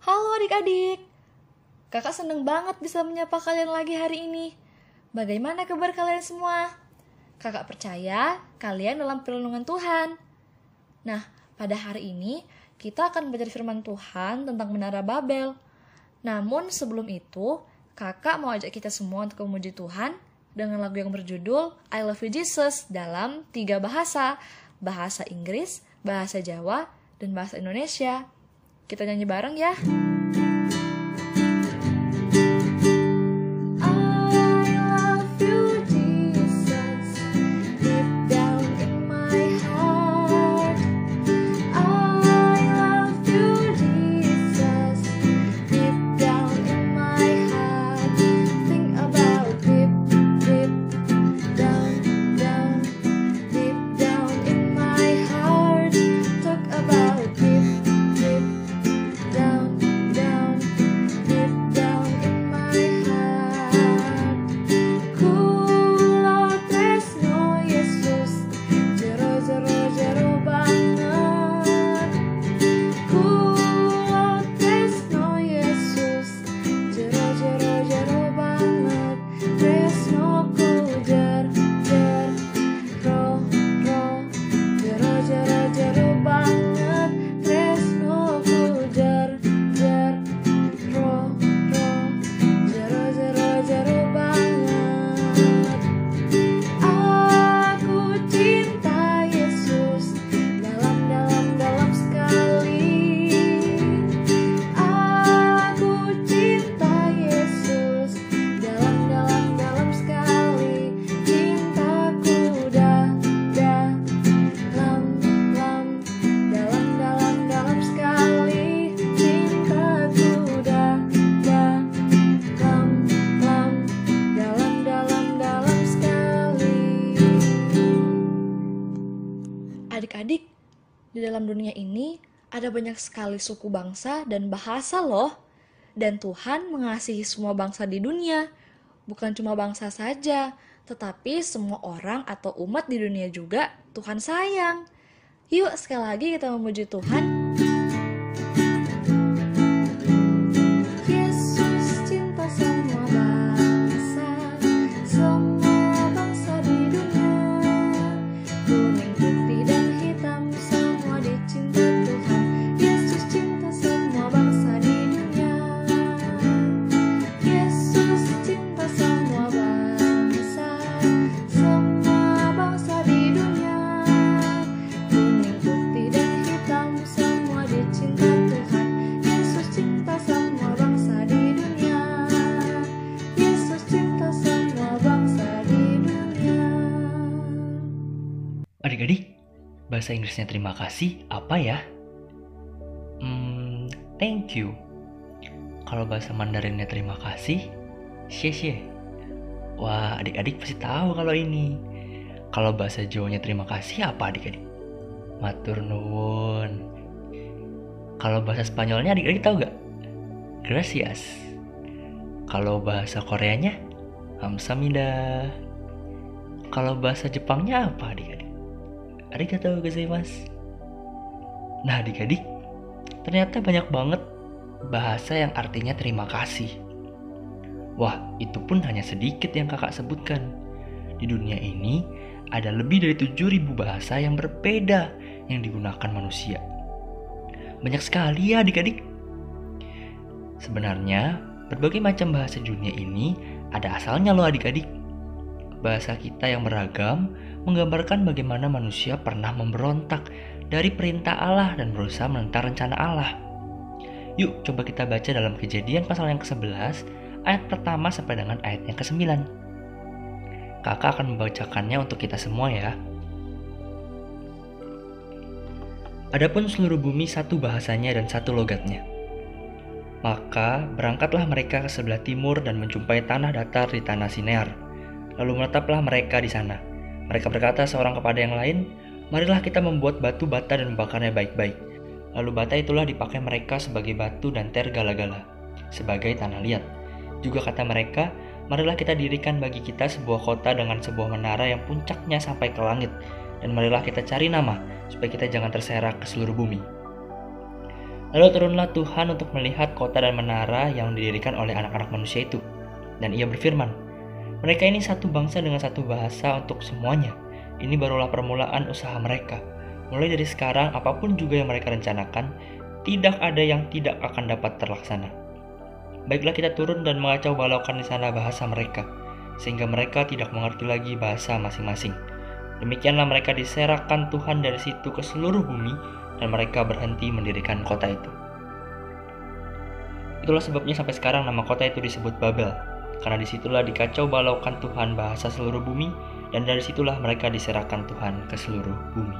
Halo adik-adik. Kakak seneng banget bisa menyapa kalian lagi hari ini. Bagaimana kabar kalian semua? Kakak percaya kalian dalam perlindungan Tuhan. Nah, pada hari ini kita akan belajar firman Tuhan tentang menara Babel. Namun sebelum itu, kakak mau ajak kita semua untuk memuji Tuhan dengan lagu yang berjudul I Love You Jesus dalam tiga bahasa, bahasa Inggris, bahasa Jawa, dan bahasa Indonesia. Kita nyanyi bareng ya. Di dalam dunia ini ada banyak sekali suku bangsa dan bahasa loh. Dan Tuhan mengasihi semua bangsa di dunia. Bukan cuma bangsa saja, tetapi semua orang atau umat di dunia juga Tuhan sayang. Yuk sekali lagi kita memuji Tuhan. Bahasa Inggrisnya terima kasih apa ya? Hmm, thank you. Kalau bahasa Mandarinnya terima kasih, xie xie. Wah, adik-adik pasti tahu kalau ini. Kalau bahasa Jawanya terima kasih apa adik-adik? Matur nuwun. Kalau bahasa Spanyolnya adik-adik tahu gak? Gracias. Kalau bahasa Koreanya, Hamsamida. Kalau bahasa Jepangnya apa adik-adik? Arigatou gozaimasu. Nah adik-adik, ternyata banyak banget bahasa yang artinya terima kasih. Wah, itu pun hanya sedikit yang kakak sebutkan. Di dunia ini, ada lebih dari 7000 bahasa yang berbeda yang digunakan manusia. Banyak sekali ya adik-adik. Sebenarnya, berbagai macam bahasa dunia ini ada asalnya loh adik-adik. Bahasa kita yang beragam menggambarkan bagaimana manusia pernah memberontak dari perintah Allah dan berusaha menentang rencana Allah. Yuk coba kita baca dalam kejadian pasal yang ke-11 ayat pertama sampai dengan ayat yang ke-9. Kakak akan membacakannya untuk kita semua ya. Adapun seluruh bumi satu bahasanya dan satu logatnya. Maka berangkatlah mereka ke sebelah timur dan menjumpai tanah datar di tanah Sinear. Lalu menetaplah mereka di sana. Mereka berkata seorang kepada yang lain, Marilah kita membuat batu bata dan membakarnya baik-baik. Lalu bata itulah dipakai mereka sebagai batu dan ter gala-gala, sebagai tanah liat. Juga kata mereka, marilah kita dirikan bagi kita sebuah kota dengan sebuah menara yang puncaknya sampai ke langit, dan marilah kita cari nama, supaya kita jangan terserak ke seluruh bumi. Lalu turunlah Tuhan untuk melihat kota dan menara yang didirikan oleh anak-anak manusia itu. Dan ia berfirman, mereka ini satu bangsa dengan satu bahasa untuk semuanya. Ini barulah permulaan usaha mereka. Mulai dari sekarang, apa pun juga yang mereka rencanakan, tidak ada yang tidak akan dapat terlaksana. Baiklah kita turun dan mengacau balaukan di sana bahasa mereka, sehingga mereka tidak mengerti lagi bahasa masing-masing. Demikianlah mereka diserahkan Tuhan dari situ ke seluruh bumi, dan mereka berhenti mendirikan kota itu. Itulah sebabnya sampai sekarang nama kota itu disebut Babel, karena di situlah dikacau balaukan Tuhan bahasa seluruh bumi, dan dari situlah mereka diserahkan Tuhan ke seluruh bumi.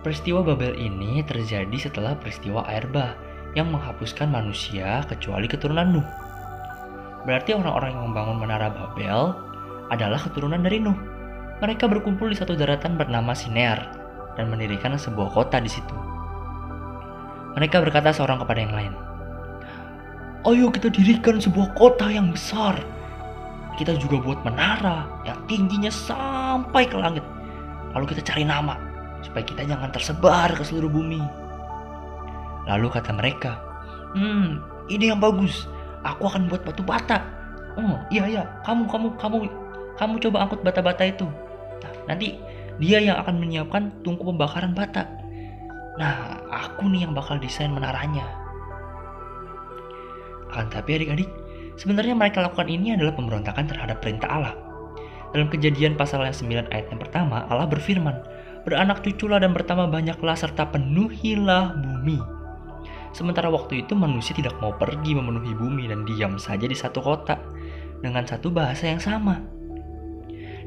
Peristiwa Babel ini terjadi setelah peristiwa air bah yang menghapuskan manusia kecuali keturunan Nuh. Berarti orang-orang yang membangun menara Babel adalah keturunan dari Nuh. Mereka berkumpul di satu daratan bernama Sinear dan mendirikan sebuah kota di situ. Mereka berkata seorang kepada yang lain, Ayo kita dirikan sebuah kota yang besar. Kita juga buat menara yang tingginya sampai ke langit. Lalu kita cari nama supaya kita jangan tersebar ke seluruh bumi. Lalu kata mereka, Hmm, ide yang bagus. Aku akan buat batu bata. Oh, iya iya, kamu kamu kamu kamu coba angkut bata-bata itu. Nah, nanti dia yang akan menyiapkan tungku pembakaran bata. Nah, aku nih yang bakal desain menaranya. Akan tapi adik-adik, sebenarnya mereka lakukan ini adalah pemberontakan terhadap perintah Allah. Dalam kejadian pasal yang 9 ayat yang pertama, Allah berfirman, Beranak cuculah dan bertambah banyaklah serta penuhilah bumi. Sementara waktu itu manusia tidak mau pergi memenuhi bumi dan diam saja di satu kota dengan satu bahasa yang sama.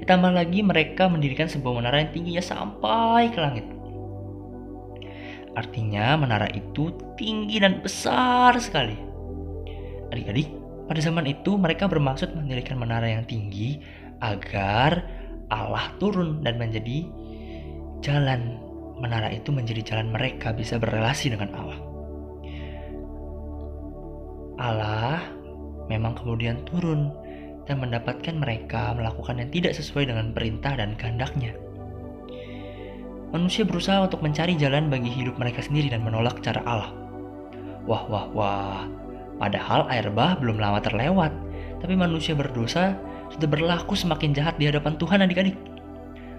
Ditambah lagi mereka mendirikan sebuah menara yang tingginya sampai ke langit. Artinya menara itu tinggi dan besar sekali. Adik-adik, pada zaman itu mereka bermaksud mendirikan menara yang tinggi agar Allah turun dan menjadi jalan. Menara itu menjadi jalan mereka bisa berrelasi dengan Allah. Allah memang kemudian turun dan mendapatkan mereka melakukan yang tidak sesuai dengan perintah dan kehendaknya. Manusia berusaha untuk mencari jalan bagi hidup mereka sendiri dan menolak cara Allah. Wah, wah, wah. Padahal air bah belum lama terlewat, tapi manusia berdosa sudah berlaku semakin jahat di hadapan Tuhan adik-adik.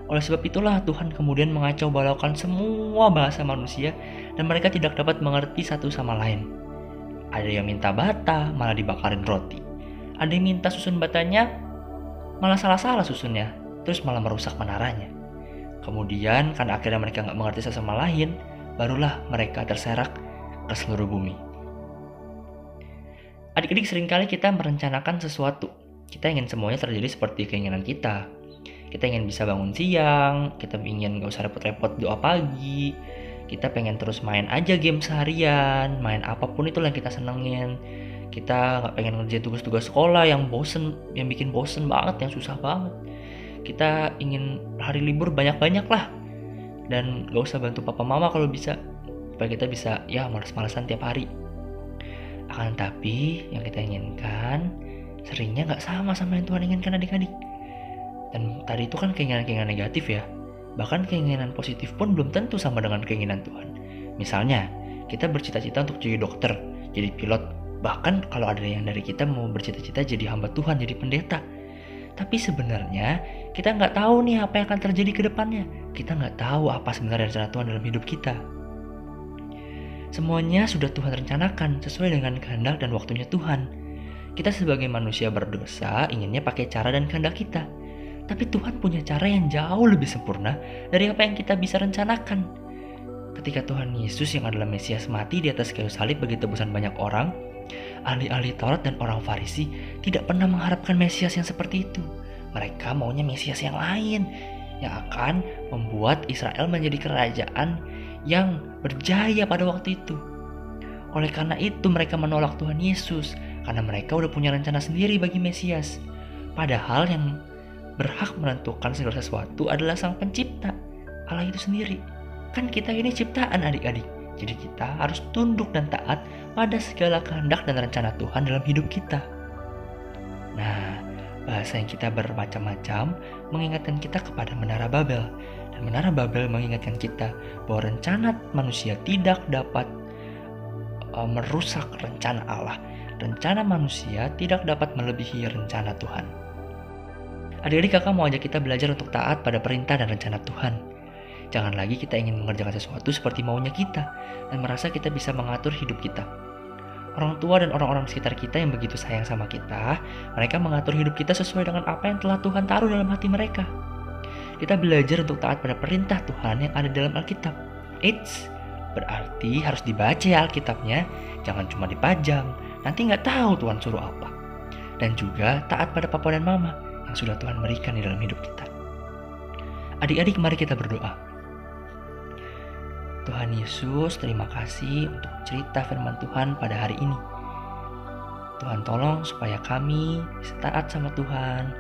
Oleh sebab itulah Tuhan kemudian mengacau balaukan semua bahasa manusia dan mereka tidak dapat mengerti satu sama lain. Ada yang minta bata, malah dibakarin roti. Ada yang minta susun batanya, malah salah-salah susunnya, terus malah merusak menaranya. Kemudian karena akhirnya mereka nggak mengerti sesama lain, barulah mereka terserak ke seluruh bumi. Adik-adik sering kali kita merencanakan sesuatu. Kita ingin semuanya terjadi seperti keinginan kita. Kita ingin bisa bangun siang, kita ingin gak usah repot-repot doa pagi, kita pengen terus main aja game seharian, main apa pun itu yang kita senengin. Kita nggak pengen ngerjain tugas-tugas sekolah yang bosen, yang bikin bosen banget, yang susah banget kita ingin hari libur banyak-banyak lah dan gak usah bantu papa mama kalau bisa supaya kita bisa ya malas-malasan tiap hari akan tapi yang kita inginkan seringnya gak sama sama yang Tuhan inginkan adik-adik. Dan tadi itu kan keinginan-keinginan negatif ya. Bahkan keinginan positif pun belum tentu sama dengan keinginan Tuhan. Misalnya kita bercita-cita untuk jadi dokter jadi pilot. Bahkan kalau ada yang dari kita mau bercita-cita jadi hamba Tuhan jadi pendeta. Tapi sebenarnya kita nggak tahu nih apa yang akan terjadi ke depannya. Kita nggak tahu apa sebenarnya rencana Tuhan dalam hidup kita. Semuanya sudah Tuhan rencanakan sesuai dengan kehendak dan waktunya Tuhan. Kita sebagai manusia berdosa inginnya pakai cara dan kehendak kita. Tapi Tuhan punya cara yang jauh lebih sempurna dari apa yang kita bisa rencanakan. Ketika Tuhan Yesus yang adalah Mesias mati di atas kayu salib bagi tebusan banyak orang, ahli-ahli Taurat dan orang Farisi tidak pernah mengharapkan Mesias yang seperti itu. Mereka maunya Mesias yang lain yang akan membuat Israel menjadi kerajaan yang berjaya pada waktu itu. Oleh karena itu mereka menolak Tuhan Yesus karena mereka udah punya rencana sendiri bagi Mesias. Padahal yang berhak menentukan segala sesuatu adalah Sang Pencipta, Allah itu sendiri. Kan kita ini ciptaan adik-adik. Jadi kita harus tunduk dan taat pada segala kehendak dan rencana Tuhan dalam hidup kita. Nah, Bahasa yang kita bermacam-macam mengingatkan kita kepada Menara Babel. Dan Menara Babel mengingatkan kita bahwa rencana manusia tidak dapat uh, merusak rencana Allah. Rencana manusia tidak dapat melebihi rencana Tuhan. Adik-adik kakak mau ajak kita belajar untuk taat pada perintah dan rencana Tuhan. Jangan lagi kita ingin mengerjakan sesuatu seperti maunya kita dan merasa kita bisa mengatur hidup kita. Orang tua dan orang-orang sekitar kita yang begitu sayang sama kita, mereka mengatur hidup kita sesuai dengan apa yang telah Tuhan taruh dalam hati mereka. Kita belajar untuk taat pada perintah Tuhan yang ada dalam Alkitab. Eits, berarti harus dibaca ya Alkitabnya, jangan cuma dipajang, nanti nggak tahu Tuhan suruh apa. Dan juga taat pada papa dan mama yang sudah Tuhan berikan di dalam hidup kita. Adik-adik mari kita berdoa. Tuhan Yesus, terima kasih untuk cerita firman Tuhan pada hari ini. Tuhan tolong supaya kami taat sama Tuhan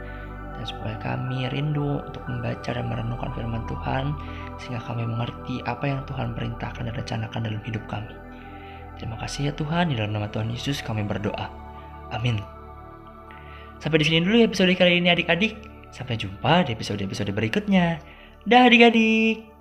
dan supaya kami rindu untuk membaca dan merenungkan firman Tuhan sehingga kami mengerti apa yang Tuhan perintahkan dan rencanakan dalam hidup kami. Terima kasih ya Tuhan, di dalam nama Tuhan Yesus kami berdoa. Amin. Sampai di sini dulu episode kali ini adik-adik. Sampai jumpa di episode-episode berikutnya. Dah adik-adik.